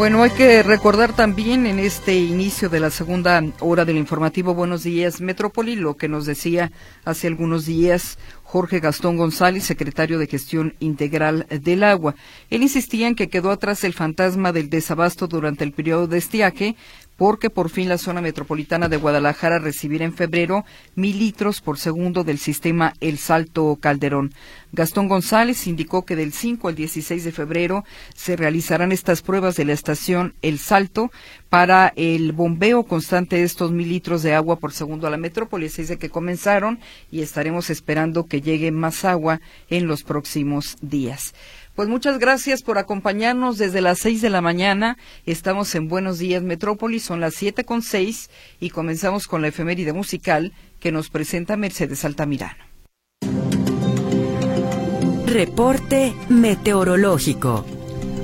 Bueno, hay que recordar también en este inicio de la segunda hora del informativo Buenos Días Metrópoli lo que nos decía hace algunos días Jorge Gastón González, secretario de Gestión Integral del Agua. Él insistía en que quedó atrás el fantasma del desabasto durante el periodo de estiaje, porque por fin la zona metropolitana de Guadalajara recibirá en febrero mil litros por segundo del sistema El Salto Calderón. Gastón González indicó que del 5 al 16 de febrero se realizarán estas pruebas de la estación El Salto para el bombeo constante de estos mil litros de agua por segundo a la metrópoli. Se dice que comenzaron y estaremos esperando que llegue más agua en los próximos días. Pues muchas gracias por acompañarnos desde las seis de la mañana. Estamos en Buenos Días Metrópolis, son las siete con seis y comenzamos con la efeméride musical que nos presenta Mercedes Altamirano. Reporte meteorológico.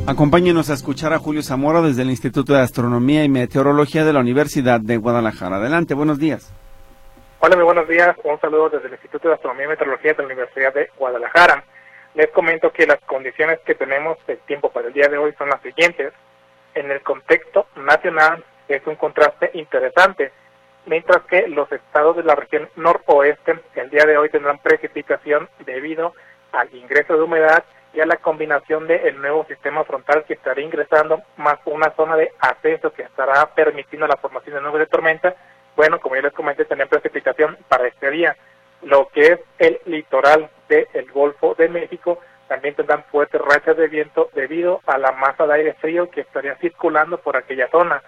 Acompáñenos a escuchar a Julio Zamora desde el Instituto de Astronomía y Meteorología de la Universidad de Guadalajara. Adelante, buenos días. Hola, muy buenos días. Un saludo desde el Instituto de Astronomía y Meteorología de la Universidad de Guadalajara. Les comento que las condiciones que tenemos de tiempo para el día de hoy son las siguientes. En el contexto nacional es un contraste interesante, mientras que los estados de la región noroeste el día de hoy tendrán precipitación debido al ingreso de humedad y a la combinación del nuevo sistema frontal que estará ingresando, más una zona de ascenso que estará permitiendo la formación de nubes de tormenta. Bueno, como ya les comenté, tener precipitación para este día lo que es el litoral del Golfo de México. También tendrán fuertes rachas de viento debido a la masa de aire frío que estaría circulando por aquella zona,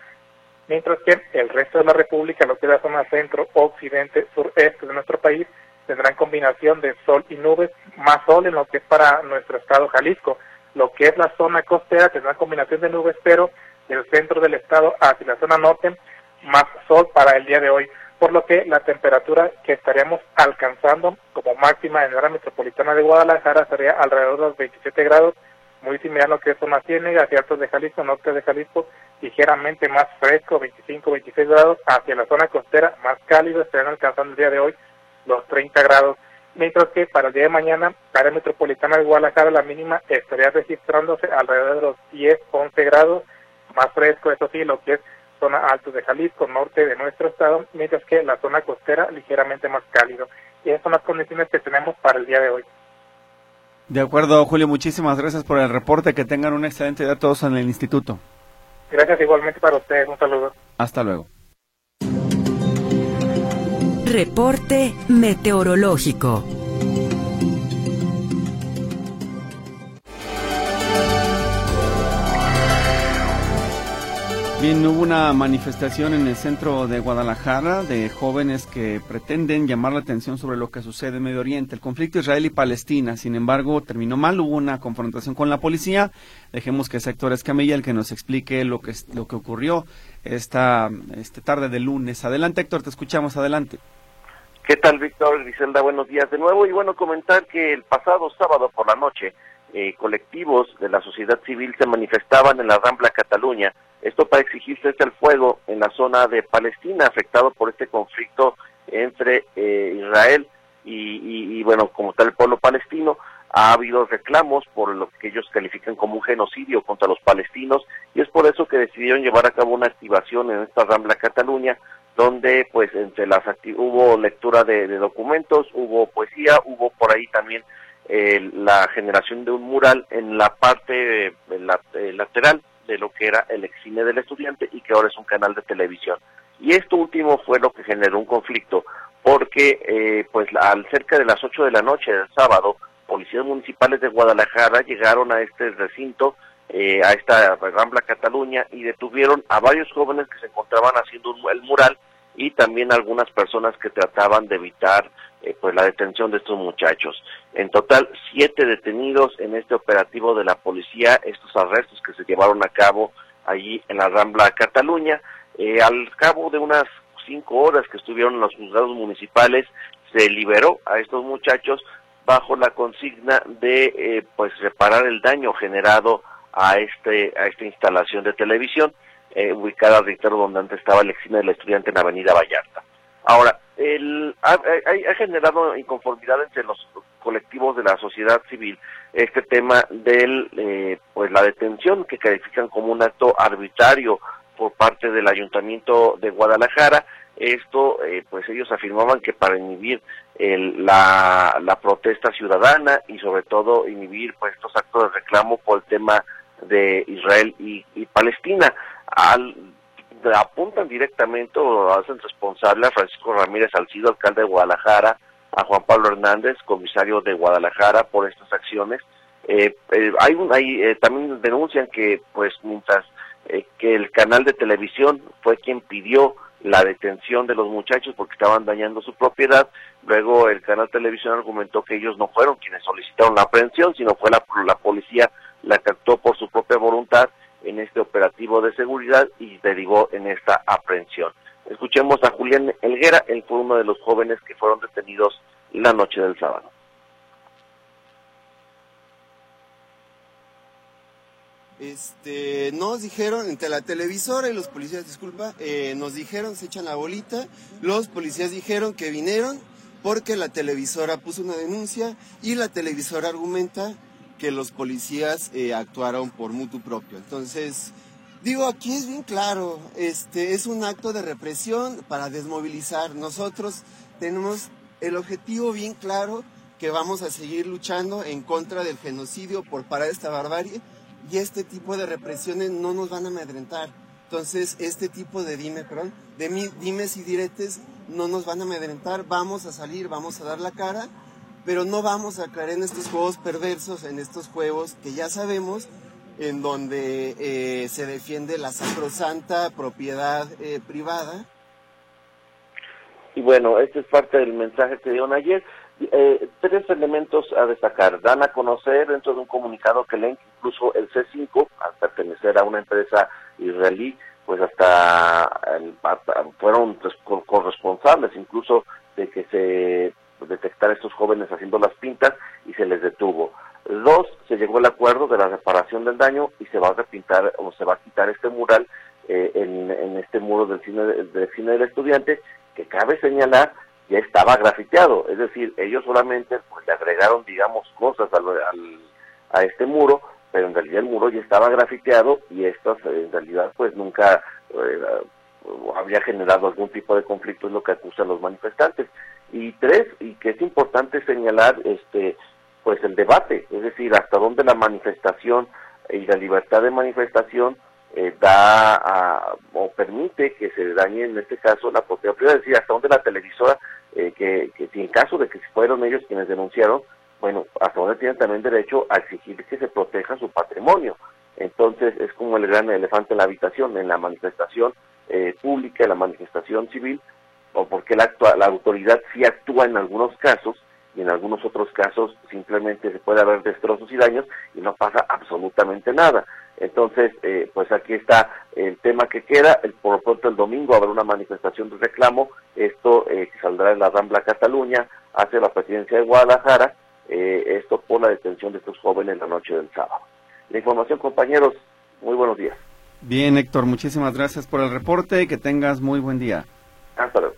mientras que el resto de la República, lo que es la zona centro, occidente, sureste de nuestro país, tendrán combinación de sol y nubes, más sol en lo que es para nuestro estado Jalisco. Lo que es la zona costera tendrá combinación de nubes, pero del centro del estado hacia la zona norte, más sol para el día de hoy por lo que la temperatura que estaríamos alcanzando como máxima en la área metropolitana de Guadalajara sería alrededor de los 27 grados, muy similar a lo que es ciénega hacia altos de Jalisco, norte de Jalisco, ligeramente más fresco, 25, 26 grados, hacia la zona costera más cálido, estarían alcanzando el día de hoy los 30 grados, mientras que para el día de mañana, área metropolitana de Guadalajara, la mínima estaría registrándose alrededor de los 10, 11 grados, más fresco, eso sí, lo que es zona alta de Jalisco, norte de nuestro estado, mientras que la zona costera ligeramente más cálido. Y esas son las condiciones que tenemos para el día de hoy. De acuerdo, Julio, muchísimas gracias por el reporte. Que tengan un excelente día todos en el instituto. Gracias igualmente para ustedes. Un saludo. Hasta luego. Reporte meteorológico. Bien, hubo una manifestación en el centro de Guadalajara de jóvenes que pretenden llamar la atención sobre lo que sucede en Medio Oriente, el conflicto Israel y Palestina. Sin embargo, terminó mal, hubo una confrontación con la policía. Dejemos que Sector Escamilla el que nos explique lo que, lo que ocurrió esta, esta tarde de lunes. Adelante, Héctor, te escuchamos, adelante. ¿Qué tal, Víctor? Griselda, buenos días de nuevo. Y bueno, comentar que el pasado sábado por la noche, eh, colectivos de la sociedad civil se manifestaban en la Rambla Cataluña esto para exigir cese al fuego en la zona de Palestina, afectado por este conflicto entre eh, Israel y, bueno, como tal el pueblo palestino. Ha habido reclamos por lo que ellos califican como un genocidio contra los palestinos y es por eso que decidieron llevar a cabo una activación en esta Rambla Cataluña donde pues entre las hubo lectura de, documentos, hubo poesía, hubo por ahí también eh, la generación de un mural en la parte eh, lateral de lo que era el excine del estudiante y que ahora es un canal de televisión. Y esto último fue lo que generó un conflicto, porque eh, pues al cerca de las 8 de la noche del sábado, policías municipales de Guadalajara llegaron a este recinto, eh, a esta Rambla Cataluña, y detuvieron a varios jóvenes que se encontraban haciendo el mural y también algunas personas que trataban de evitar eh, pues la detención de estos muchachos. En total, siete detenidos en este operativo de la policía, estos arrestos que se llevaron a cabo allí en la Rambla Cataluña. Eh, al cabo de unas cinco horas que estuvieron en los juzgados municipales, se liberó a estos muchachos bajo la consigna de eh, pues reparar el daño generado a este a esta instalación de televisión eh, ubicada, reitero, donde antes estaba el exime del estudiante en Avenida Vallarta. Ahora, el, ha, generado inconformidad entre los colectivos de la sociedad civil este tema de eh, pues la detención que califican como un acto arbitrario por parte del ayuntamiento de Guadalajara. Esto eh, pues ellos afirmaban que para inhibir la, la protesta ciudadana y sobre todo inhibir pues estos actos de reclamo por el tema de Israel y, Palestina al, apuntan directamente o hacen responsable a Francisco Ramírez Alcido, alcalde de Guadalajara, a Juan Pablo Hernández, comisario de Guadalajara, por estas acciones. Eh, eh, hay, un, hay eh, también denuncian que, pues, mientras que el canal de televisión fue quien pidió la detención de los muchachos porque estaban dañando su propiedad, luego el canal de televisión argumentó que ellos no fueron quienes solicitaron la aprehensión, sino fue la, la policía la que actuó por su propia voluntad en este operativo de seguridad y derivó en esta aprehensión. Escuchemos a Julián Elguera, él fue uno de los jóvenes que fueron detenidos la noche del sábado. Este, nos dijeron, entre la televisora y los policías, disculpa, eh, nos dijeron, se echan la bolita, los policías dijeron que vinieron porque la televisora puso una denuncia y la televisora argumenta que los policías eh, actuaron por mutuo propio. Entonces, Digo, aquí es bien claro, este es un acto de represión para desmovilizar. Nosotros tenemos el objetivo bien claro que vamos a seguir luchando en contra del genocidio por parar esta barbarie y este tipo de represiones no nos van a amedrentar. Entonces, este tipo de dime, perdón, de dimes y diretes no nos van a amedrentar, vamos a salir, vamos a dar la cara, pero no vamos a caer en estos juegos perversos, en estos juegos que ya sabemos en donde eh, se defiende la sacrosanta propiedad eh, privada. Y bueno, este es parte del mensaje que dieron ayer. Eh, tres elementos a destacar. Dan a conocer dentro de un comunicado que leen incluso el C5, al pertenecer a una empresa israelí, pues hasta, fueron corresponsables incluso de que se detectar estos jóvenes haciendo las pintas y se les detuvo. Dos, se llegó al acuerdo de la reparación del daño y se va a repintar o se va a quitar este mural eh, en, este muro del cine, del cine del estudiante, que cabe señalar ya estaba grafiteado, es decir, ellos solamente pues, le agregaron, digamos, cosas al, a este muro, pero en realidad el muro ya estaba grafiteado y esto en realidad pues nunca eh, había generado algún tipo de conflicto, es lo que acusan los manifestantes. Y tres, y que es importante señalar, este, pues el debate, es decir, hasta dónde la manifestación y la libertad de manifestación eh, da o permite que se dañe en este caso la propiedad privada, es decir, hasta dónde la televisora, eh, que, si en caso de que fueron ellos quienes denunciaron, bueno, hasta dónde tienen también derecho a exigir que se proteja su patrimonio. Entonces es como el gran elefante en la habitación, en la manifestación eh, pública, en la manifestación civil, o porque la, la autoridad sí actúa en algunos casos, y en algunos otros casos simplemente se puede haber destrozos y daños y no pasa absolutamente nada. Entonces, eh, pues aquí está el tema que queda. El, por lo pronto el domingo habrá una manifestación de reclamo. Esto eh, que saldrá en la Rambla Cataluña hacia la presidencia de Guadalajara. Eh, esto por la detención de estos jóvenes la noche del sábado. La información, compañeros. Muy buenos días. Bien, Héctor, muchísimas gracias por el reporte y que tengas muy buen día. Hasta luego.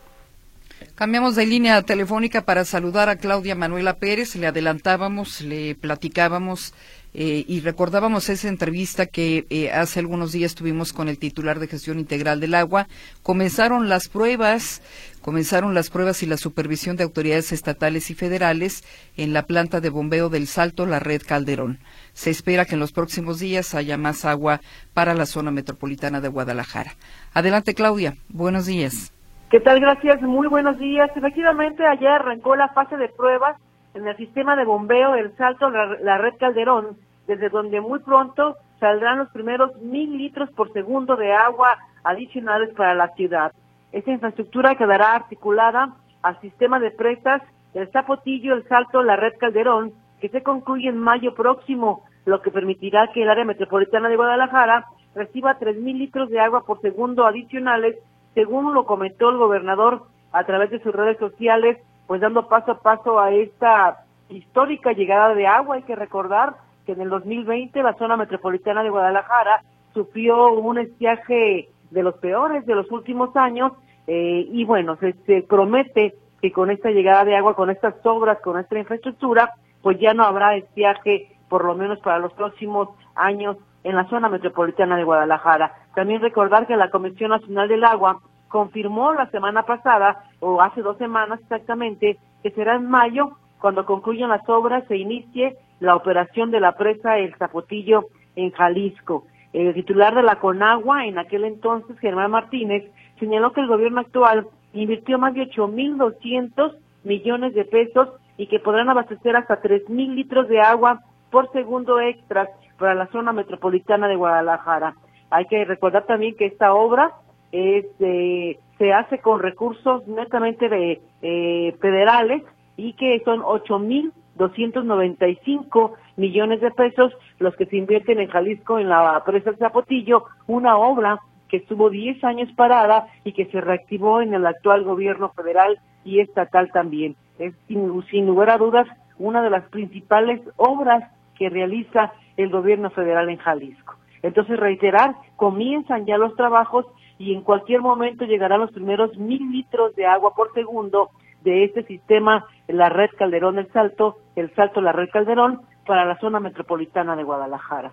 Cambiamos de línea telefónica para saludar a Claudia Manuela Pérez. Le adelantábamos, le platicábamos eh, y recordábamos esa entrevista que eh, hace algunos días tuvimos con el titular de gestión integral del agua. Comenzaron las pruebas, comenzaron las pruebas y la supervisión de autoridades estatales y federales en la planta de bombeo del Salto, la red Calderón. Se espera que en los próximos días haya más agua para la zona metropolitana de Guadalajara. Adelante, Claudia. Buenos días. ¿Qué tal? Gracias. Muy buenos días. Efectivamente, ayer arrancó la fase de pruebas en el sistema de bombeo del Salto, la, red Calderón, desde donde muy pronto saldrán los primeros mil litros por segundo de agua adicionales para la ciudad. Esta infraestructura quedará articulada al sistema de presas del Zapotillo, el Salto, la red Calderón, que se concluye en mayo próximo, lo que permitirá que el área metropolitana de Guadalajara reciba tres mil litros de agua por segundo adicionales según lo comentó el gobernador a través de sus redes sociales, pues dando paso a paso a esta histórica llegada de agua. Hay que recordar que en el 2020 la zona metropolitana de Guadalajara sufrió un estiaje de los peores de los últimos años eh, y bueno, se, promete que con esta llegada de agua, con estas obras, con esta infraestructura, pues ya no habrá estiaje, por lo menos para los próximos años, en la zona metropolitana de Guadalajara. También recordar que la Comisión Nacional del Agua confirmó la semana pasada, o hace dos semanas exactamente, que será en mayo, cuando concluyan las obras, se inicie la operación de la presa El Zapotillo en Jalisco. El titular de la Conagua, en aquel entonces, Germán Martínez, señaló que el gobierno actual invirtió más de 8.200 millones de pesos y que podrán abastecer hasta 3.000 litros de agua por segundo extras para la zona metropolitana de Guadalajara. Hay que recordar también que esta obra es, se hace con recursos netamente de, eh, federales y que son 8.295 millones de pesos los que se invierten en Jalisco en la presa Zapotillo, una obra que estuvo 10 años parada y que se reactivó en el actual gobierno federal y estatal también. Es sin, sin lugar a dudas una de las principales obras que realiza el gobierno federal en Jalisco. Entonces, reiterar, comienzan ya los trabajos y en cualquier momento llegarán los primeros mil litros de agua por segundo de este sistema, la red Calderón del Salto, el Salto la red Calderón, para la zona metropolitana de Guadalajara.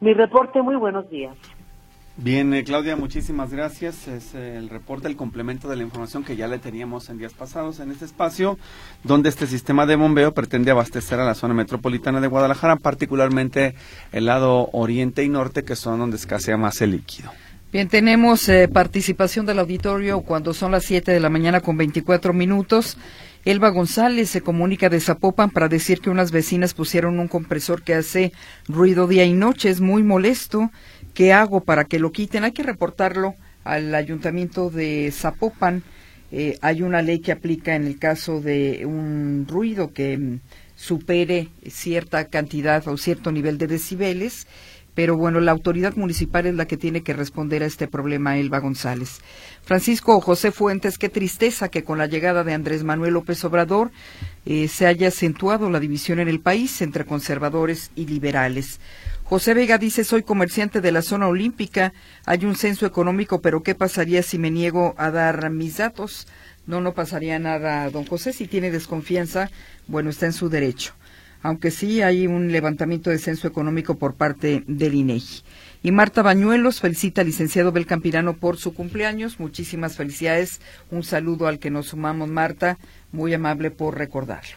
Mi reporte, muy buenos días. Bien, eh, Claudia, muchísimas gracias. Es eh, el reporte, el complemento de la información que ya le teníamos en días pasados en este espacio, donde este sistema de bombeo pretende abastecer a la zona metropolitana de Guadalajara, particularmente el lado oriente y norte, que son donde escasea más el líquido. Bien, tenemos eh, participación del auditorio cuando son las 7 de la mañana con 24 minutos. Elba González se comunica de Zapopan para decir que unas vecinas pusieron un compresor que hace ruido día y noche, es muy molesto. ¿Qué hago para que lo quiten? Hay que reportarlo al ayuntamiento de Zapopan. Eh, hay una ley que aplica en el caso de un ruido que mm, supere cierta cantidad o cierto nivel de decibeles pero bueno, la autoridad municipal es la que tiene que responder a este problema, Elba González. Francisco José Fuentes, qué tristeza que con la llegada de Andrés Manuel López Obrador eh, se haya acentuado la división en el país entre conservadores y liberales. José Vega dice, soy comerciante de la zona olímpica, hay un censo económico, pero ¿qué pasaría si me niego a dar mis datos? No, no pasaría nada, don José, si tiene desconfianza, bueno, está en su derecho aunque sí hay un levantamiento de censo económico por parte del INEGI. Y Marta Bañuelos felicita al licenciado Belcampirano por su cumpleaños. Muchísimas felicidades. Un saludo al que nos sumamos, Marta. Muy amable por recordarlo.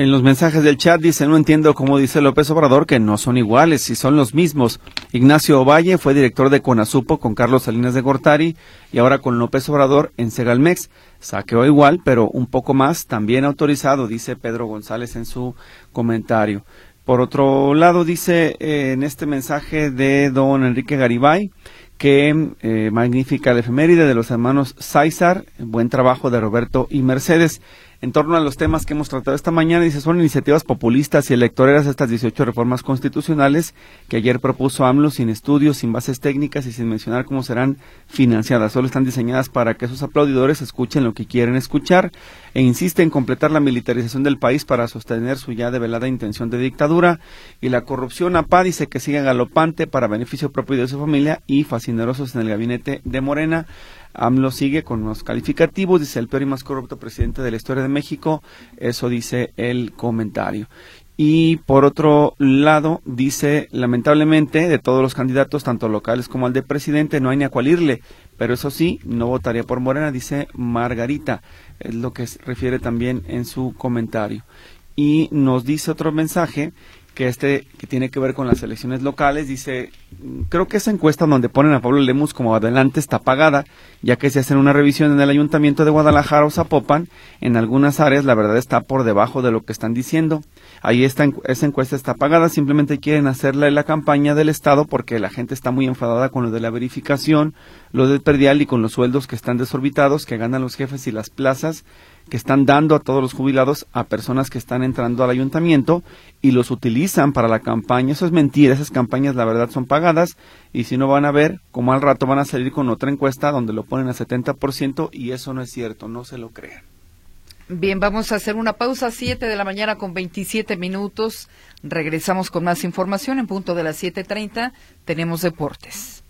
En los mensajes del chat dice, no entiendo cómo dice López Obrador que no son iguales, si son los mismos. Ignacio Ovalle fue director de Conasupo con Carlos Salinas de Gortari y ahora con López Obrador en Segalmex. Saqueó igual, pero un poco más, también autorizado, dice Pedro González en su comentario. Por otro lado, dice eh, en este mensaje de don Enrique Garibay, que eh, magnífica la efeméride de los hermanos César, buen trabajo de Roberto y Mercedes en torno a los temas que hemos tratado esta mañana. Dice, son iniciativas populistas y electoreras estas 18 reformas constitucionales que ayer propuso AMLO sin estudios, sin bases técnicas y sin mencionar cómo serán financiadas. Solo están diseñadas para que esos aplaudidores escuchen lo que quieren escuchar e insiste en completar la militarización del país para sostener su ya develada intención de dictadura y la corrupción APA dice que sigue galopante para beneficio propio de su familia y fascinerosos en el gabinete de Morena. AMLO sigue con los calificativos, dice el peor y más corrupto presidente de la historia de México, eso dice el comentario. Y por otro lado, dice, lamentablemente, de todos los candidatos, tanto locales como al de presidente, no hay ni a cuál irle, pero eso sí, no votaría por Morena, dice Margarita, es lo que refiere también en su comentario. Y nos dice otro mensaje que este que tiene que ver con las elecciones locales dice creo que esa encuesta donde ponen a Pablo Lemus como adelante está pagada ya que se hacen una revisión en el ayuntamiento de Guadalajara o Zapopan en algunas áreas la verdad está por debajo de lo que están diciendo. Ahí está esa encuesta está pagada simplemente quieren hacerle la campaña del estado porque la gente está muy enfadada con lo de la verificación lo del perdial y con los sueldos que están desorbitados que ganan los jefes y las plazas que están dando a todos los jubilados a personas que están entrando al ayuntamiento y los utilizan para la campaña. Eso es mentira, esas campañas la verdad son pagadas y si no van a ver, como al rato van a salir con otra encuesta donde lo ponen a 70% y eso no es cierto, no se lo crean. Bien, vamos a hacer una pausa, 7 de la mañana con 27 minutos. Regresamos con más información en punto de las 7.30. Tenemos deportes.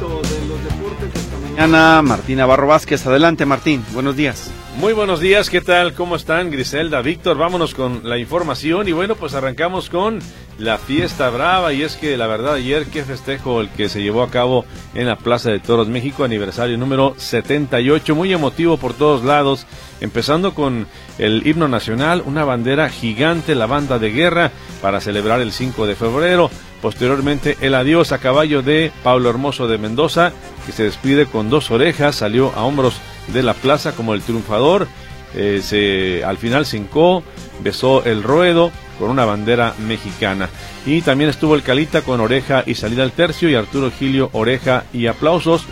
de los deportes Ana Martina Barro Vázquez. Adelante, Martín. Buenos días. Muy buenos días, ¿qué tal? ¿Cómo están? Griselda, Víctor, vámonos con la información y bueno, pues arrancamos con la fiesta brava y es que la verdad ayer qué festejo el que se llevó a cabo en la Plaza de Toros México, aniversario número 78, muy emotivo por todos lados, empezando con el himno nacional, una bandera gigante, la banda de guerra para celebrar el 5 de febrero. Posteriormente, el adiós a caballo de Pablo Hermoso de Mendoza, que se despide con dos orejas, salió a hombros de la plaza como el triunfador. Eh, se, al final se hincó, besó el ruedo con una bandera mexicana. Y también estuvo el Calita con oreja y salida al tercio y Arturo Gilio oreja y aplausos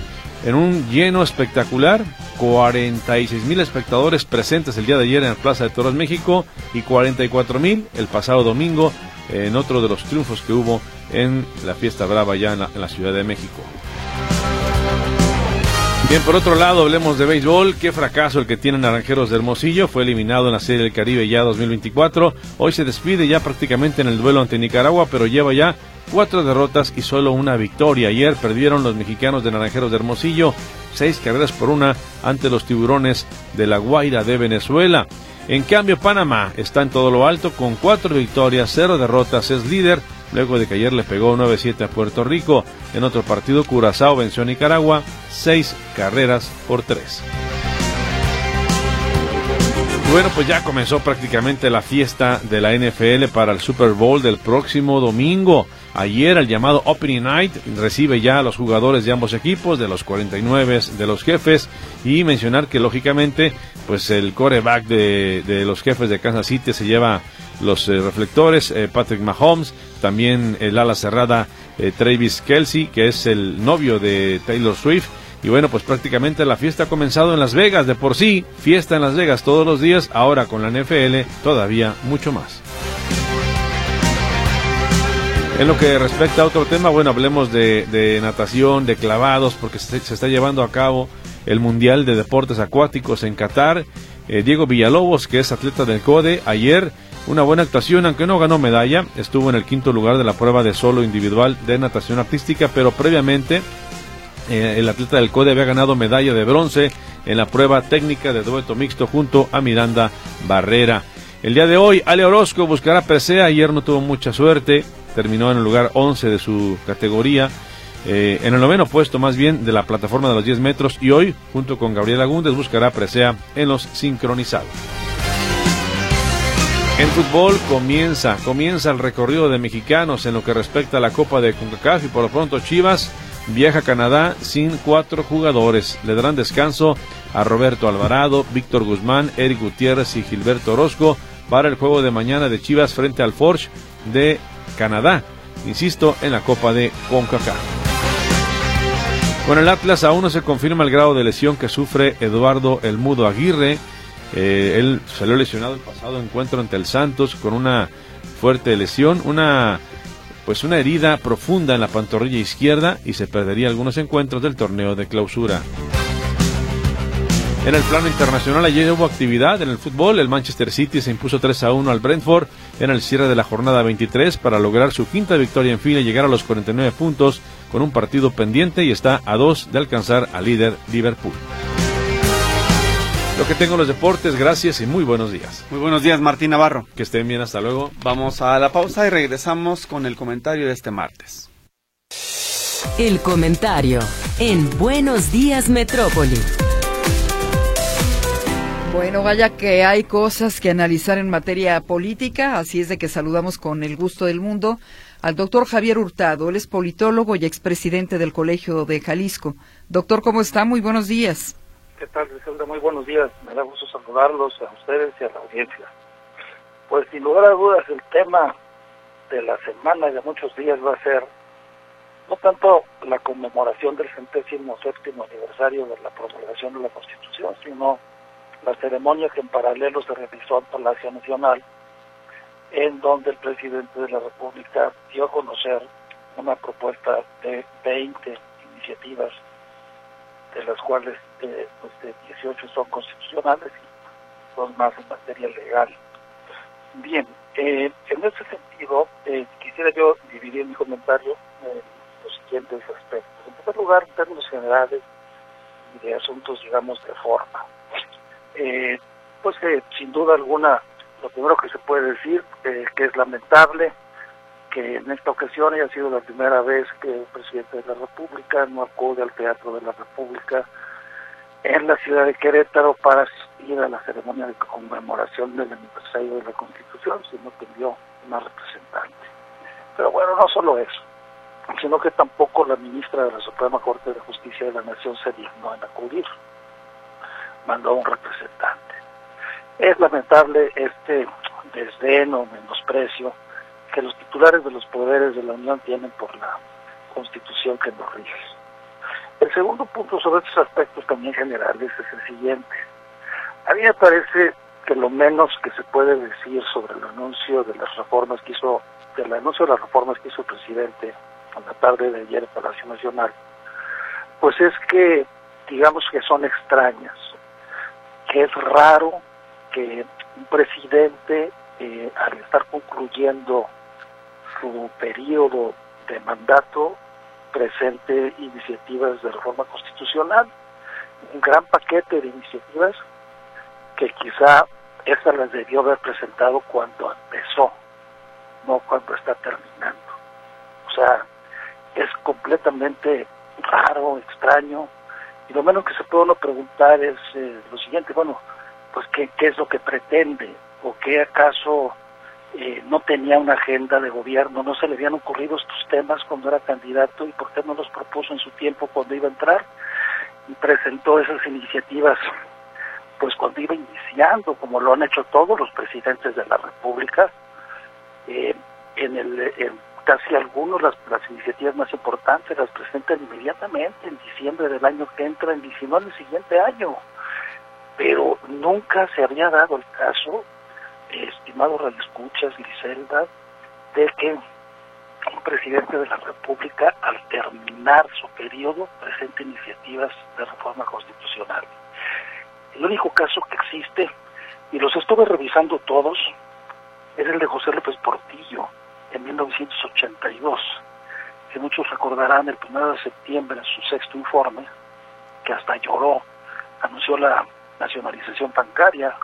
en un lleno espectacular. 46 mil espectadores presentes el día de ayer en la Plaza de Toros México y 44 mil el pasado domingo en otro de los triunfos que hubo en la fiesta brava ya en la, Ciudad de México. Bien, por otro lado, hablemos de béisbol. Qué fracaso el que tiene Naranjeros de Hermosillo. Fue eliminado en la Serie del Caribe ya 2024. Hoy se despide ya prácticamente en el duelo ante Nicaragua, pero lleva ya cuatro derrotas y solo una victoria. Ayer perdieron los mexicanos de Naranjeros de Hermosillo seis carreras por una ante los tiburones de la Guaira de Venezuela. En cambio, Panamá está en todo lo alto con cuatro victorias, cero derrotas, es líder, luego de que ayer le pegó 9-7 a Puerto Rico. En otro partido, Curazao venció a Nicaragua, seis carreras por tres. Bueno, pues ya comenzó prácticamente la fiesta de la NFL para el Super Bowl del próximo domingo. Ayer el llamado Opening Night recibe ya a los jugadores de ambos equipos, de los 49 de los jefes, y mencionar que lógicamente pues el coreback de, de los jefes de Kansas City se lleva los eh, reflectores, eh, Patrick Mahomes, también el ala cerrada eh, Travis Kelsey, que es el novio de Taylor Swift. Y bueno, pues prácticamente la fiesta ha comenzado en Las Vegas, de por sí, fiesta en Las Vegas todos los días, ahora con la NFL todavía mucho más. En lo que respecta a otro tema, bueno, hablemos de, natación, de clavados, porque se, está llevando a cabo el Mundial de Deportes Acuáticos en Qatar. Eh, Diego Villalobos, que es atleta del CODE, ayer una buena actuación, aunque no ganó medalla, estuvo en el quinto lugar de la prueba de solo individual de natación artística, pero previamente eh, el atleta del CODE había ganado medalla de bronce en la prueba técnica de dueto mixto junto a Miranda Barrera. El día de hoy, Ale Orozco buscará presea, ayer no tuvo mucha suerte, terminó en el lugar 11 de su categoría, eh, en el noveno puesto más bien de la plataforma de los 10 metros y hoy, junto con Gabriela Gúndez, buscará presea en los sincronizados. En fútbol comienza, comienza el recorrido de mexicanos en lo que respecta a la Copa de CONCACAF y por lo pronto Chivas viaja a Canadá sin cuatro jugadores. Le darán descanso a Roberto Alvarado, Víctor Guzmán, Eric Gutiérrez y Gilberto Orozco para el juego de mañana de Chivas frente al Forge de Canadá, insisto, en la Copa de CONCACAF. Con el Atlas aún no se confirma el grado de lesión que sufre Eduardo El Mudo Aguirre. Eh, él salió lesionado el pasado encuentro ante el Santos con una fuerte lesión, una pues una herida profunda en la pantorrilla izquierda y se perdería algunos encuentros del torneo de clausura. En el plano internacional ayer hubo actividad en el fútbol. El Manchester City se impuso 3 a 1 al Brentford en el cierre de la jornada 23 para lograr su quinta victoria en fila y llegar a los 49 puntos con un partido pendiente y está a dos de alcanzar al líder Liverpool. Lo que tengo los deportes, gracias y muy buenos días. Muy buenos días, Martín Navarro. Que estén bien, hasta luego. Vamos a la pausa y regresamos con el comentario de este martes. El comentario en Buenos Días Metrópoli. Bueno, vaya que hay cosas que analizar en materia política, así es de que saludamos con el gusto del mundo al doctor Javier Hurtado. Él es politólogo y expresidente del Colegio de Jalisco. Doctor, ¿cómo está? Muy buenos días. ¿Qué tal, Griselda? Muy buenos días. Me da gusto saludarlos a ustedes y a la audiencia. Pues sin lugar a dudas el tema de la semana y de muchos días va a ser no tanto la conmemoración del centésimo séptimo aniversario de la promulgación de la Constitución, sino la ceremonia que en paralelo se realizó en Palacio Nacional, en donde el presidente de la República dio a conocer una propuesta de 20 iniciativas, de las cuales eh, pues, 18 son constitucionales y dos más en materia legal. Bien, eh, en ese sentido, eh, quisiera yo dividir mi comentario en los siguientes aspectos. En primer lugar, en términos generales, y de asuntos, digamos, de forma. Eh, pues que sin duda alguna, lo primero que se puede decir, eh, que es lamentable que en esta ocasión haya sido la primera vez que el presidente de la República no acude al Teatro de la República en la ciudad de Querétaro para asistir a la ceremonia de conmemoración del aniversario de la Constitución, sino que envió una representante. Pero bueno, no solo eso, sino que tampoco la ministra de la Suprema Corte de Justicia de la Nación se dignó en acudir. Mandó un representante. Es lamentable este desdén o menosprecio que los titulares de los poderes de la Unión tienen por la Constitución que nos rige. El segundo punto sobre estos aspectos también generales es el siguiente. A mí me parece que lo menos que se puede decir sobre el anuncio de las reformas que hizo, del anuncio de las reformas que hizo el presidente a la tarde de ayer en Palacio Nacional, pues es que digamos que son extrañas, que es raro que un presidente eh, al estar concluyendo su periodo de mandato presente iniciativas de reforma constitucional, un gran paquete de iniciativas que quizá esta las debió haber presentado cuando empezó, no cuando está terminando. O sea, es completamente raro, extraño, y lo menos que se puede uno preguntar es eh, lo siguiente, bueno, pues ¿qué, qué es lo que pretende, o qué acaso eh, no tenía una agenda de gobierno, no se le habían ocurrido estos temas cuando era candidato y por qué no los propuso en su tiempo cuando iba a entrar y presentó esas iniciativas pues cuando iba iniciando, como lo han hecho todos los presidentes de la República, eh, en el casi algunos las, las iniciativas más importantes las presentan inmediatamente en diciembre del año que entra, en diciembre del siguiente año, pero nunca se había dado el caso estimado Radio Escuchas, Griselda, de que un presidente de la República, al terminar su periodo, presente iniciativas de reforma constitucional. El único caso que existe, y los estuve revisando todos, es el de José López Portillo, en 1982, que muchos recordarán el 1 de septiembre en su sexto informe, que hasta lloró, anunció la nacionalización bancaria,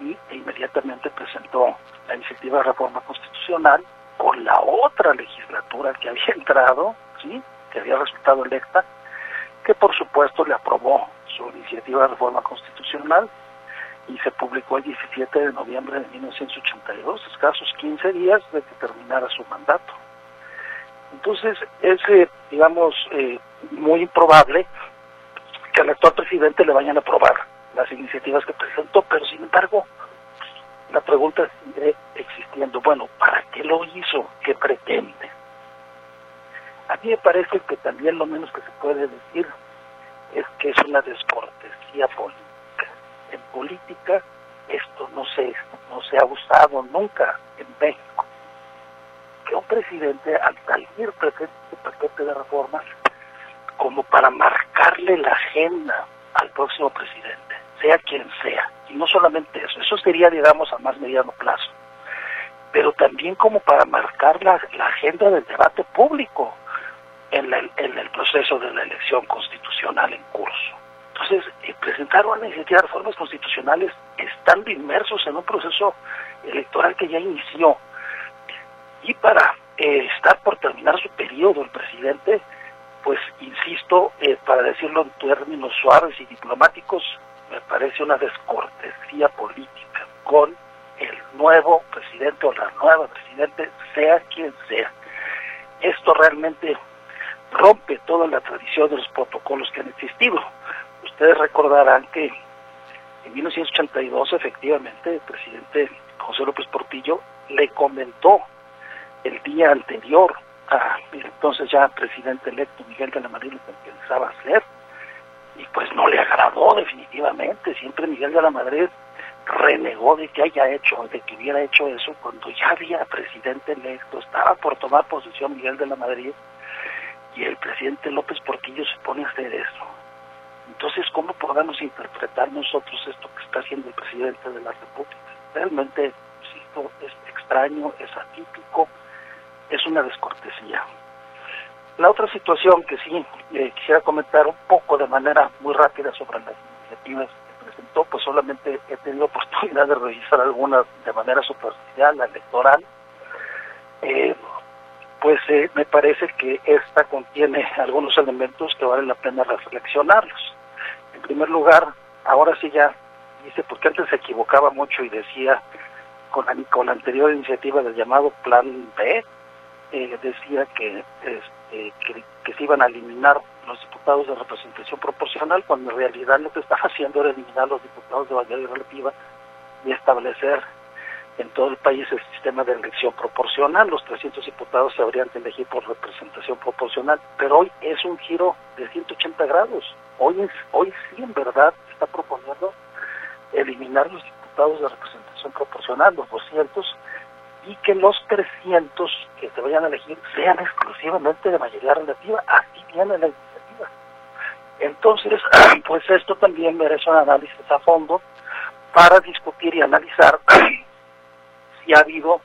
y e inmediatamente presentó la iniciativa de reforma constitucional con la otra legislatura que había entrado, ¿sí? que había resultado electa, que por supuesto le aprobó su iniciativa de reforma constitucional y se publicó el 17 de noviembre de 1982, escasos 15 días de que terminara su mandato. Entonces es, eh, digamos, eh, muy improbable que al actual presidente le vayan a aprobar las iniciativas que presentó, pero sin embargo, la pregunta sigue existiendo. Bueno, ¿para qué lo hizo? ¿Qué pretende? A mí me parece que también lo menos que se puede decir es que es una descortesía política. En política esto no se, no se ha usado nunca en México. Que un presidente al salir presente este paquete de reformas como para marcarle la agenda al próximo presidente sea quien sea. Y no solamente eso, eso sería, digamos, a más mediano plazo, pero también como para marcar la, agenda del debate público en, en, el proceso de la elección constitucional en curso. Entonces, eh, presentar una iniciativa de reformas constitucionales estando inmersos en un proceso electoral que ya inició y para eh, estar por terminar su periodo el presidente, pues insisto, eh, para decirlo en términos suaves y diplomáticos, me parece una descortesía política con el nuevo presidente o la nueva presidente, sea quien sea. Esto realmente rompe toda la tradición de los protocolos que han existido. Ustedes recordarán que en 1982 efectivamente el presidente José López Portillo le comentó el día anterior a entonces ya presidente electo Miguel de la Madrid lo que pensaba hacer y pues no le agradó definitivamente. Siempre Miguel de la Madrid renegó de que haya hecho, de que hubiera hecho eso cuando ya había presidente electo, estaba por tomar posesión Miguel de la Madrid y el presidente López Portillo se pone a hacer eso. Entonces, ¿cómo podemos interpretar nosotros esto que está haciendo el presidente de la República? Realmente, insisto, es extraño, es atípico, es una descortesía. La otra situación que sí eh, quisiera comentar un poco de manera muy rápida sobre las iniciativas que presentó, pues solamente he tenido oportunidad de revisar algunas de manera superficial, la electoral. Eh, pues eh, me parece que esta contiene algunos elementos que vale la pena reflexionarlos. En primer lugar, ahora sí ya dice, porque antes se equivocaba mucho y decía con la, anterior iniciativa del llamado Plan B, eh, decía que, este, que, se iban a eliminar los diputados de representación proporcional, cuando en realidad lo que estaba haciendo era eliminar los diputados de mayoría relativa y establecer en todo el país el sistema de elección proporcional. Los 300 diputados se habrían de elegir por representación proporcional, pero hoy es un giro de 180 grados. Hoy, hoy sí, en verdad, está proponiendo eliminar los diputados de representación proporcional, los 200, y que los 300 que se vayan a elegir sean exclusivamente de mayoría relativa. Así viene la iniciativa. Entonces, pues esto también merece un análisis a fondo para discutir y analizar si ha habido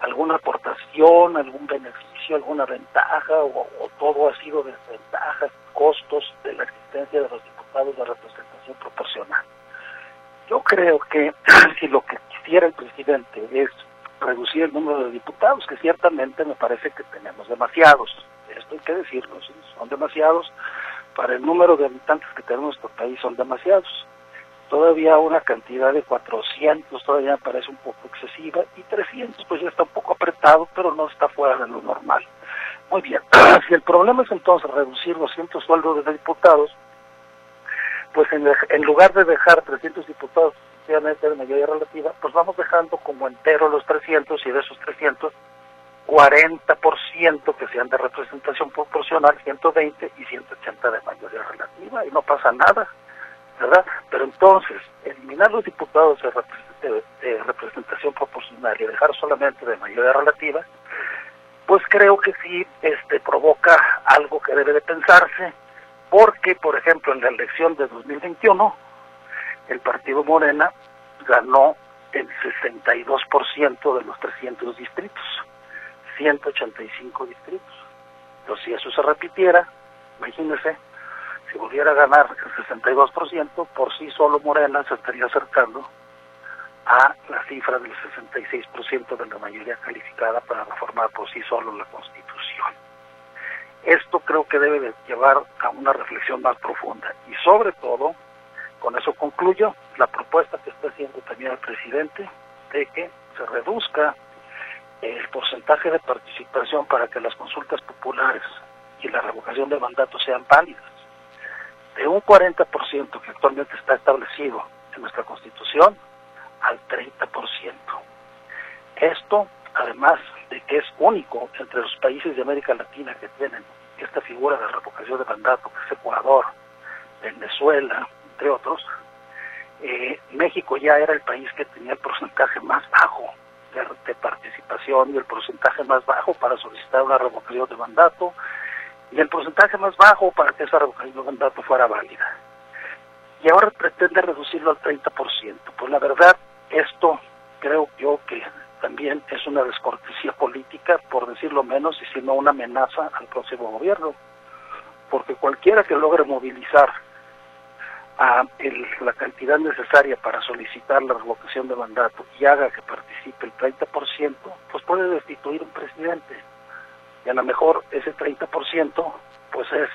alguna aportación, algún beneficio, alguna ventaja o, o todo ha sido desventajas, costos de la existencia de los diputados de representación proporcional. Yo creo que si lo que quisiera el presidente es reducir el número de diputados, que ciertamente me parece que tenemos demasiados. Esto hay que decirlo, son demasiados. Para el número de habitantes que tenemos en nuestro país son demasiados. Todavía una cantidad de 400 todavía me parece un poco excesiva y 300 pues ya está un poco apretado, pero no está fuera de lo normal. Muy bien, si el problema es entonces reducir 200 sueldos de diputados, pues en, lugar de dejar 300 diputados de mayoría relativa, pues vamos dejando como entero los 300 y de esos 300, 40% que sean de representación proporcional, 120 y 180 de mayoría relativa y no pasa nada, ¿verdad? Pero entonces, eliminar los diputados de representación proporcional y dejar solamente de mayoría relativa, pues creo que sí este, provoca algo que debe de pensarse, porque, por ejemplo, en la elección de 2021, el partido Morena ganó el 62% de los 300 distritos, 185 distritos. Entonces, si eso se repitiera, imagínense, si volviera a ganar el 62%, por sí solo Morena se estaría acercando a la cifra del 66% de la mayoría calificada para reformar por sí solo la Constitución. Esto creo que debe de llevar a una reflexión más profunda y sobre todo con eso concluyo la propuesta que está haciendo también el presidente de que se reduzca el porcentaje de participación para que las consultas populares y la revocación de mandatos sean válidas. De un 40% que actualmente está establecido en nuestra Constitución al 30%. Esto, además de que es único entre los países de América Latina que tienen esta figura de revocación de mandato, que es Ecuador, Venezuela, entre otros, eh, México ya era el país que tenía el porcentaje más bajo de, participación y el porcentaje más bajo para solicitar una revocación de mandato y el porcentaje más bajo para que esa revocación de mandato fuera válida. Y ahora pretende reducirlo al 30%. Pues la verdad, esto creo yo que también es una descortesía política, por decirlo menos, y si no una amenaza al próximo gobierno. Porque cualquiera que logre movilizar la cantidad necesaria para solicitar la revocación de mandato y haga que participe el 30%, pues puede destituir un presidente. Y a lo mejor ese 30% pues es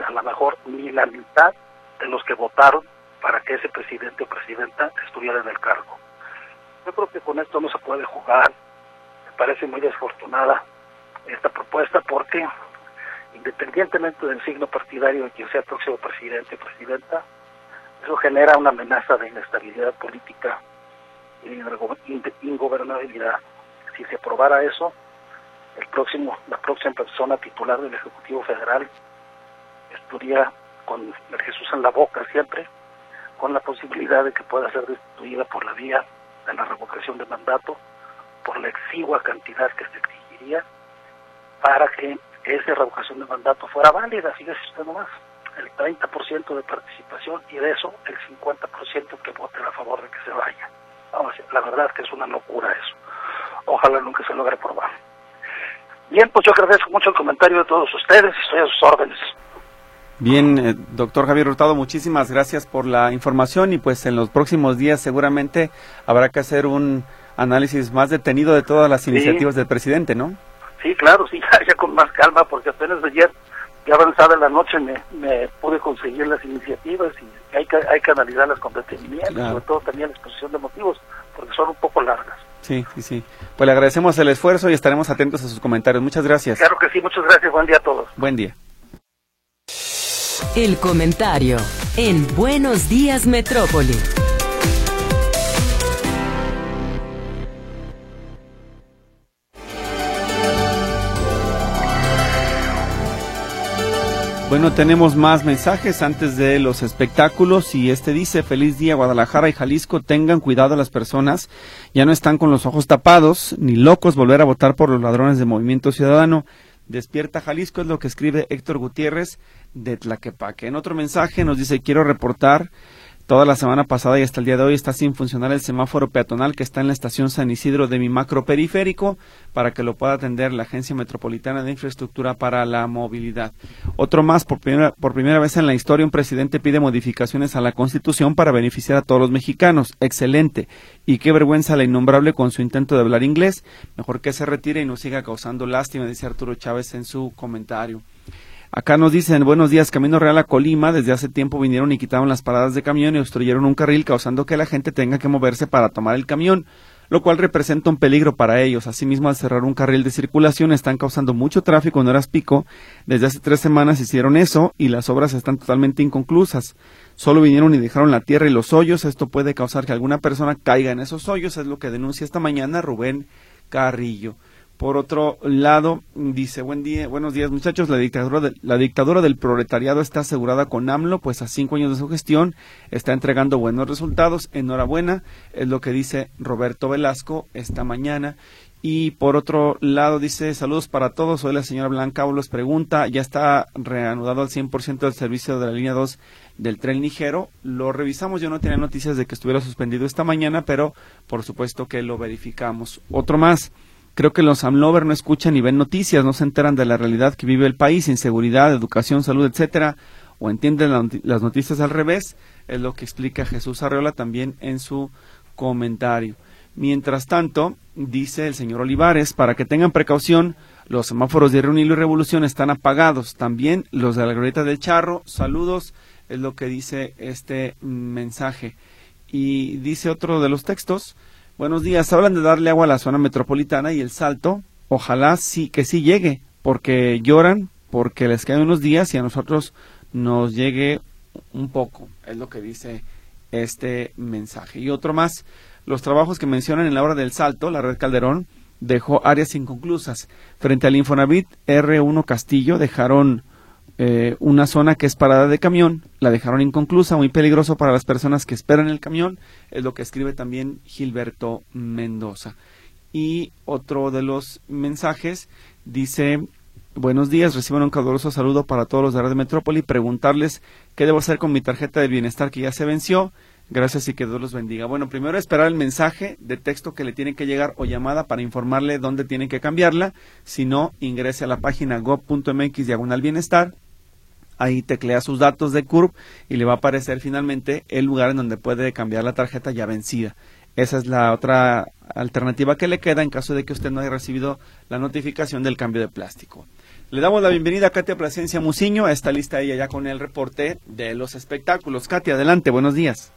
a lo mejor ni la mitad de los que votaron para que ese presidente o presidenta estuviera en el cargo. Yo creo que con esto no se puede jugar. Me parece muy desfortunada esta propuesta porque independientemente del signo partidario de quien sea próximo presidente o presidenta, eso genera una amenaza de inestabilidad política y de ingobernabilidad. Si se aprobara eso, el próximo, la próxima persona titular del Ejecutivo Federal estaría con el Jesús en la boca siempre, con la posibilidad de que pueda ser destituida por la vía de la revocación de mandato, por la exigua cantidad que se exigiría para que esa revocación de mandato fuera válida, fíjese usted nomás el 30% de participación y de eso el 50% que voten a favor de que se vaya. Vamos, la verdad es que es una locura eso. Ojalá nunca se logre probar. Bien, pues yo agradezco mucho el comentario de todos ustedes, estoy a sus órdenes. Bien, eh, doctor Javier Hurtado, muchísimas gracias por la información y pues en los próximos días seguramente habrá que hacer un análisis más detenido de todas las iniciativas del presidente, ¿no? Sí, claro, sí, ya, con más calma, porque apenas ayer, ya avanzada la noche, me, pude conseguir las iniciativas y hay que, hay que analizarlas con detenimiento, sobre todo también la exposición de motivos, porque son un poco largas. Sí, sí, sí. Pues le agradecemos el esfuerzo y estaremos atentos a sus comentarios. Muchas gracias. Claro que sí, muchas gracias. Buen día a todos. Buen día. El comentario en Buenos Días Metrópoli. Bueno, tenemos más mensajes antes de los espectáculos y este dice, feliz día Guadalajara y Jalisco, tengan cuidado las personas, ya no están con los ojos tapados, ni locos volver a votar por los ladrones de Movimiento Ciudadano. Despierta Jalisco es lo que escribe Héctor Gutiérrez de Tlaquepaque. En otro mensaje nos dice, quiero reportar Toda la semana pasada y hasta el día de hoy está sin funcionar el semáforo peatonal que está en la estación San Isidro de mi macro periférico para que lo pueda atender la Agencia Metropolitana de Infraestructura para la Movilidad. Otro más, por primera, por primera vez en la historia, un presidente pide modificaciones a la Constitución para beneficiar a todos los mexicanos. Excelente. Y qué vergüenza la innombrable con su intento de hablar inglés. Mejor que se retire y no siga causando lástima, dice Arturo Chávez en su comentario. Acá nos dicen, buenos días, Camino Real a Colima, desde hace tiempo vinieron y quitaron las paradas de camión y obstruyeron un carril causando que la gente tenga que moverse para tomar el camión, lo cual representa un peligro para ellos. Asimismo, al cerrar un carril de circulación están causando mucho tráfico en horas pico. Desde hace tres semanas hicieron eso y las obras están totalmente inconclusas. Solo vinieron y dejaron la tierra y los hoyos. Esto puede causar que alguna persona caiga en esos hoyos, es lo que denuncia esta mañana Rubén Carrillo. Por otro lado, dice, buen día, buenos días muchachos, la dictadura, la dictadura del proletariado está asegurada con AMLO, pues a cinco años de su gestión está entregando buenos resultados, enhorabuena, es lo que dice Roberto Velasco esta mañana. Y por otro lado dice, saludos para todos, hoy la señora Blanca los pregunta, ya está reanudado al 100% el servicio de la línea 2 del tren ligero, lo revisamos, yo no tenía noticias de que estuviera suspendido esta mañana, pero por supuesto que lo verificamos. Otro más. Creo que los AMLOVER no escuchan ni ven noticias, no se enteran de la realidad que vive el país, inseguridad, educación, salud, etcétera, o entienden las noticias al revés, es lo que explica Jesús Arreola también en su comentario. Mientras tanto, dice el señor Olivares, para que tengan precaución, los semáforos de Reunilo y Revolución están apagados. También los de la Glorieta del Charro, saludos, es lo que dice este mensaje. Y dice otro de los textos, Buenos días. Hablan de darle agua a la zona metropolitana y el salto, ojalá sí que sí llegue, porque lloran, porque les quedan unos días y a nosotros nos llegue un poco, es lo que dice este mensaje. Y otro más, los trabajos que mencionan en la hora del salto, la red Calderón dejó áreas inconclusas. Frente al Infonavit R1 Castillo dejaron eh, una zona que es parada de camión, la dejaron inconclusa, muy peligroso para las personas que esperan el camión, es lo que escribe también Gilberto Mendoza. Y otro de los mensajes dice, buenos días, reciban un caluroso saludo para todos los de Red Metrópoli, preguntarles qué debo hacer con mi tarjeta de bienestar que ya se venció. Gracias y que Dios los bendiga. Bueno, primero esperar el mensaje de texto que le tiene que llegar o llamada para informarle dónde tiene que cambiarla. Si no, ingrese a la página go.mx diagonal bienestar ahí teclea sus datos de CURP y le va a aparecer finalmente el lugar en donde puede cambiar la tarjeta ya vencida. Esa es la otra alternativa que le queda en caso de que usted no haya recibido la notificación del cambio de plástico. Le damos la bienvenida a Katia Plasencia Muciño. Está lista ella ya con el reporte de los espectáculos. Katia, adelante, buenos días.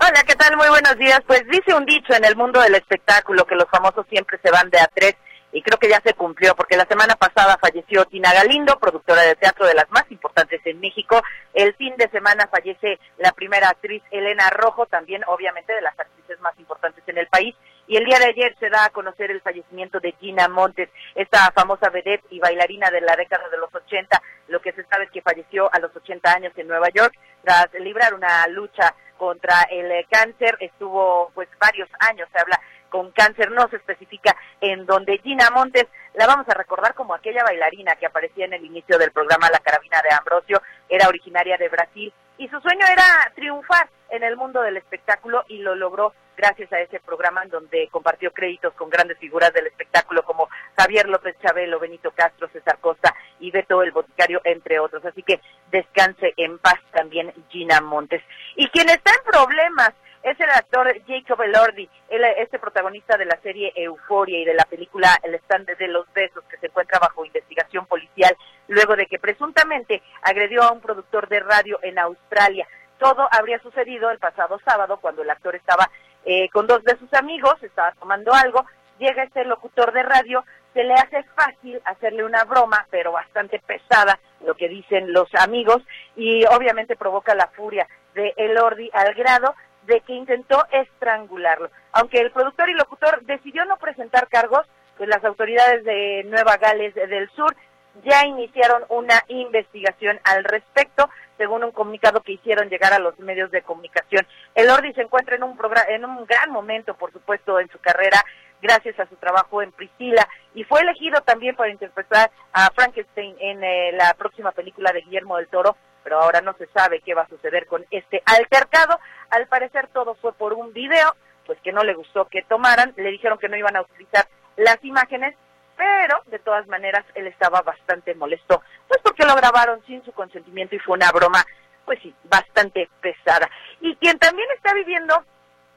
Hola, ¿qué tal? Muy buenos días. Pues dice un dicho en el mundo del espectáculo que los famosos siempre se van de a tres y creo que ya se cumplió porque la semana pasada falleció Tina Galindo, productora de teatro de las más importantes en México. El fin de semana fallece la primera actriz Elena Rojo, también obviamente de las actrices más importantes en el país. Y el día de ayer se da a conocer el fallecimiento de Gina Montes, esta famosa vedette y bailarina de la década de los 80. Lo que se sabe es que falleció a los 80 años en Nueva York tras librar una lucha contra el cáncer. Estuvo pues varios años, se habla con cáncer, no se especifica en donde Gina Montes la vamos a recordar como aquella bailarina que aparecía en el inicio del programa La Carabina de Ambrosio, era originaria de Brasil y su sueño era triunfar en el mundo del espectáculo y lo logró gracias a ese programa en donde compartió créditos con grandes figuras del espectáculo como Javier López Chabelo, Benito Castro, César Costa y Beto el Boticario, entre otros. Así que descanse en paz también Gina Montes. Y quien está en problemas es el actor Jacob Elordi, este protagonista de la serie Euforia y de la película El stand de los besos que se encuentra bajo investigación policial luego de que presuntamente agredió a un productor de radio en Australia. Todo habría sucedido el pasado sábado cuando el actor estaba eh, con dos de sus amigos, estaba tomando algo, llega este locutor de radio, se le hace fácil hacerle una broma, pero bastante pesada, lo que dicen los amigos, y obviamente provoca la furia de Elordi al grado de que intentó estrangularlo. Aunque el productor y locutor decidió no presentar cargos, pues las autoridades de Nueva Gales del Sur ya iniciaron una investigación al respecto, según un comunicado que hicieron llegar a los medios de comunicación. El Ordi se encuentra en un, en un gran momento, por supuesto, en su carrera, gracias a su trabajo en Priscila, y fue elegido también para interpretar a Frankenstein en eh, la próxima película de Guillermo del Toro, pero ahora no se sabe qué va a suceder con este altercado. Al parecer todo fue por un video, pues que no le gustó que tomaran, le dijeron que no iban a utilizar las imágenes pero de todas maneras él estaba bastante molesto, pues porque lo grabaron sin su consentimiento y fue una broma, pues sí, bastante pesada. Y quien también está viviendo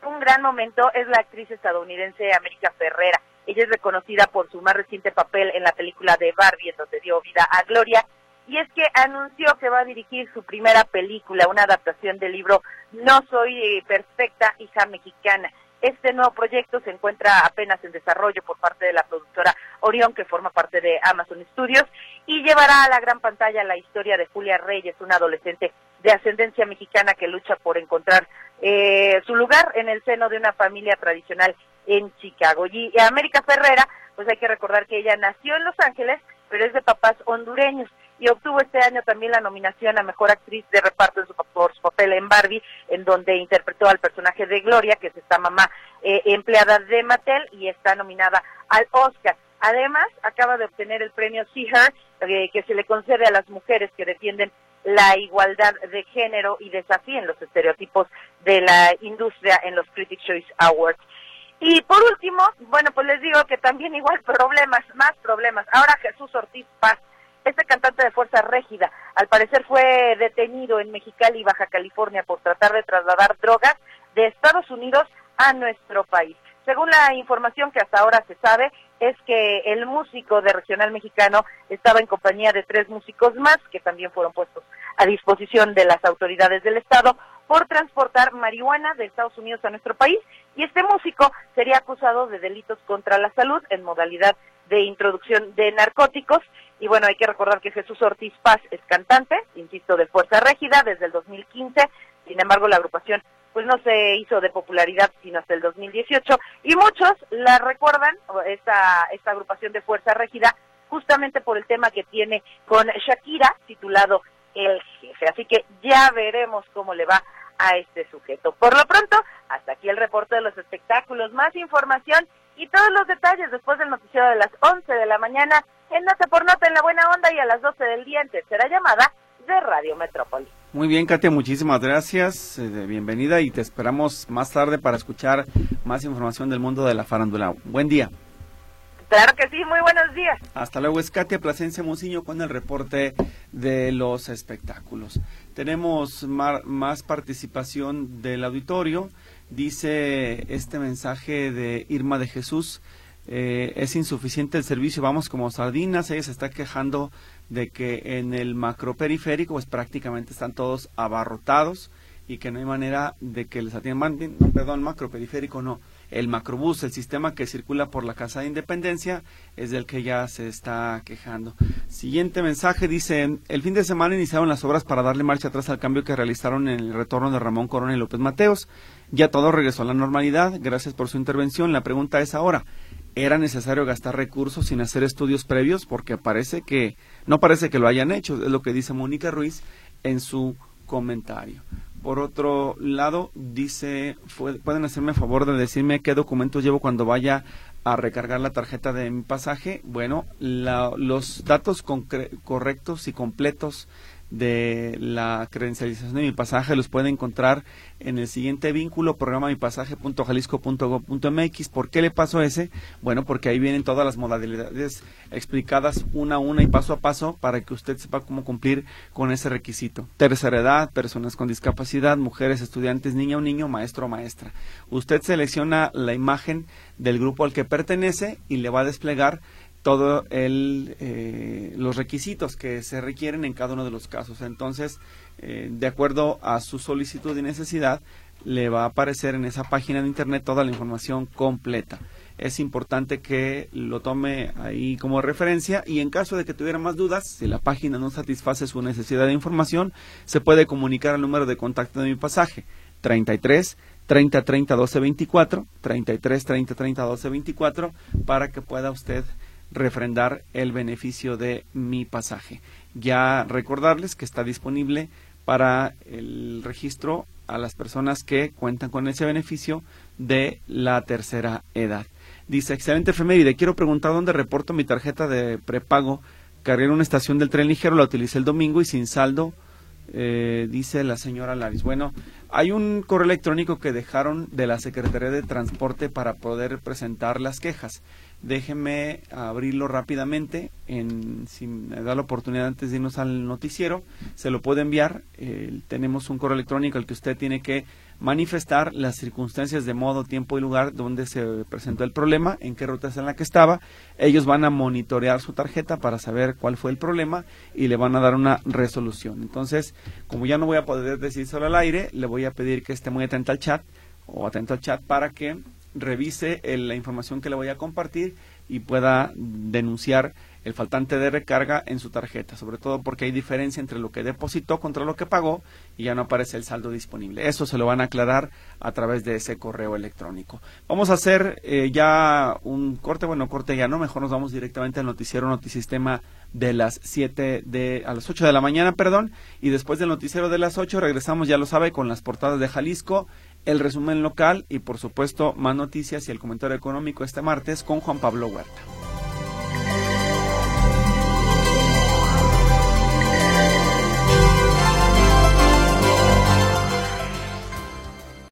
un gran momento es la actriz estadounidense América Ferrera. Ella es reconocida por su más reciente papel en la película de Barbie, en donde dio vida a Gloria, y es que anunció que va a dirigir su primera película, una adaptación del libro No soy perfecta, hija mexicana. Este nuevo proyecto se encuentra apenas en desarrollo por parte de la productora Orión, que forma parte de Amazon Studios, y llevará a la gran pantalla la historia de Julia Reyes, una adolescente de ascendencia mexicana que lucha por encontrar eh, su lugar en el seno de una familia tradicional en Chicago. Y América Ferrera, pues hay que recordar que ella nació en Los Ángeles, pero es de papás hondureños y obtuvo este año también la nominación a Mejor Actriz de Reparto en su, por su papel en Barbie, en donde interpretó al personaje de Gloria, que es esta mamá eh, empleada de Mattel, y está nominada al Oscar. Además, acaba de obtener el premio See Her, eh, que se le concede a las mujeres que defienden la igualdad de género y desafíen los estereotipos de la industria en los Critics' Choice Awards. Y por último, bueno, pues les digo que también igual problemas, más problemas. Ahora Jesús Ortiz Paz este cantante de Fuerza Régida, al parecer fue detenido en Mexicali, Baja California, por tratar de trasladar drogas de Estados Unidos a nuestro país. Según la información que hasta ahora se sabe, es que el músico de regional mexicano estaba en compañía de tres músicos más que también fueron puestos a disposición de las autoridades del Estado por transportar marihuana de Estados Unidos a nuestro país y este músico sería acusado de delitos contra la salud en modalidad de introducción de narcóticos. Y bueno, hay que recordar que Jesús Ortiz Paz es cantante, insisto, de Fuerza Régida desde el 2015. Sin embargo, la agrupación pues no se hizo de popularidad sino hasta el 2018 y muchos la recuerdan esta esta agrupación de Fuerza Régida justamente por el tema que tiene con Shakira titulado El Jefe. Así que ya veremos cómo le va a este sujeto. Por lo pronto, hasta aquí el reporte de los espectáculos. Más información y todos los detalles después del noticiero de las 11 de la mañana en Nota por Nota en la Buena Onda y a las 12 del día en tercera llamada de Radio Metrópoli. Muy bien, Katia, muchísimas gracias. Eh, bienvenida y te esperamos más tarde para escuchar más información del mundo de la farándula. Buen día. Claro que sí, muy buenos días. Hasta luego, es Katia Plasencia Muciño con el reporte de los espectáculos. Tenemos más participación del auditorio. Dice este mensaje de Irma de Jesús, eh, es insuficiente el servicio, vamos como sardinas, ella se está quejando de que en el macroperiférico pues prácticamente están todos abarrotados y que no hay manera de que les atiendan, perdón, macroperiférico no, el macrobús, el sistema que circula por la Casa de Independencia, es del que ya se está quejando. Siguiente mensaje dice, el fin de semana iniciaron las obras para darle marcha atrás al cambio que realizaron en el retorno de Ramón Corona y López Mateos. Ya todo regresó a la normalidad, gracias por su intervención. La pregunta es ahora, ¿era necesario gastar recursos sin hacer estudios previos? Porque parece que, no parece que lo hayan hecho, es lo que dice Mónica Ruiz en su comentario. Por otro lado, dice, pueden hacerme favor de decirme qué documentos llevo cuando vaya a recargar la tarjeta de mi pasaje. Bueno, los datos correctos y completos de la credencialización de mi pasaje los puede encontrar en el siguiente vínculo, programa mipasaje.jalisco.gov.mx. ¿Por qué le paso ese? Bueno, porque ahí vienen todas las modalidades explicadas una a una y paso a paso para que usted sepa cómo cumplir con ese requisito. Tercera edad, personas con discapacidad, mujeres, estudiantes, niña o niño, maestro o maestra. Usted selecciona la imagen del grupo al que pertenece y le va a desplegar todos eh, los requisitos que se requieren en cada uno de los casos. Entonces, eh, de acuerdo a su solicitud y necesidad, le va a aparecer en esa página de internet toda la información completa. Es importante que lo tome ahí como referencia y en caso de que tuviera más dudas, si la página no satisface su necesidad de información, se puede comunicar al número de contacto de mi pasaje 33 30 30 12 24 33 30 30 12 24 para que pueda usted refrendar el beneficio de mi pasaje. Ya recordarles que está disponible para el registro a las personas que cuentan con ese beneficio de la tercera edad. Dice, excelente efeméride, quiero preguntar dónde reporto mi tarjeta de prepago. Cargué en una estación del tren ligero, la utilicé el domingo y sin saldo, eh, dice la señora Laris. Bueno, hay un correo electrónico que dejaron de la Secretaría de Transporte para poder presentar las quejas. Déjenme abrirlo rápidamente. En, si me da la oportunidad antes de irnos al noticiero, se lo puede enviar. tenemos un correo electrónico al que usted tiene que manifestar las circunstancias de modo, tiempo y lugar donde se presentó el problema, en qué ruta es en la que estaba. Ellos van a monitorear su tarjeta para saber cuál fue el problema y le van a dar una resolución. Entonces, como ya no voy a poder decir solo al aire, le voy a pedir que esté muy atento al chat o atento al chat para que revise la información que le voy a compartir y pueda denunciar el faltante de recarga en su tarjeta, sobre todo porque hay diferencia entre lo que depositó contra lo que pagó y ya no aparece el saldo disponible. Eso se lo van a aclarar a través de ese correo electrónico. Vamos a hacer eh, ya un corte, bueno, corte ya no, mejor nos vamos directamente al noticiero Notisistema de las 7 de a las 8 de la mañana, perdón, y después del noticiero de las 8 regresamos, ya lo sabe, con las portadas de Jalisco el resumen local y por supuesto más noticias y el comentario económico este martes con Juan Pablo Huerta.